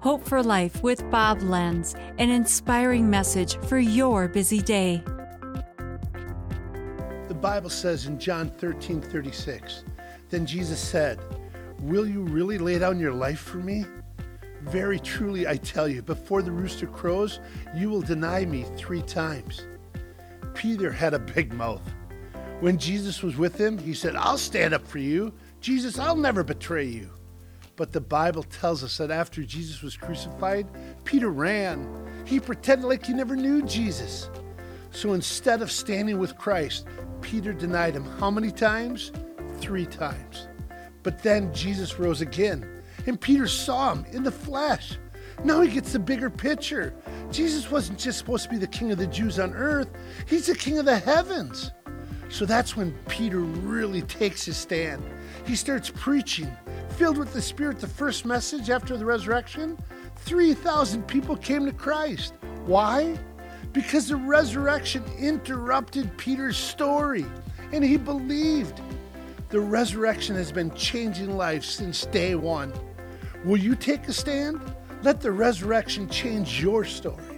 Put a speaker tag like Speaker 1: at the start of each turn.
Speaker 1: Hope for Life with Bob Lenz, an inspiring message for your busy day.
Speaker 2: The Bible says in John 13 36, Then Jesus said, Will you really lay down your life for me? Very truly, I tell you, before the rooster crows, you will deny me three times. Peter had a big mouth. When Jesus was with him, he said, I'll stand up for you. Jesus, I'll never betray you. But the Bible tells us that after Jesus was crucified, Peter ran. He pretended like he never knew Jesus. So instead of standing with Christ, Peter denied him how many times? Three times. But then Jesus rose again, and Peter saw him in the flesh. Now he gets the bigger picture. Jesus wasn't just supposed to be the king of the Jews on earth, he's the king of the heavens. So that's when Peter really takes his stand. He starts preaching, filled with the Spirit, the first message after the resurrection. 3,000 people came to Christ. Why? Because the resurrection interrupted Peter's story and he believed. The resurrection has been changing lives since day one. Will you take a stand? Let the resurrection change your story.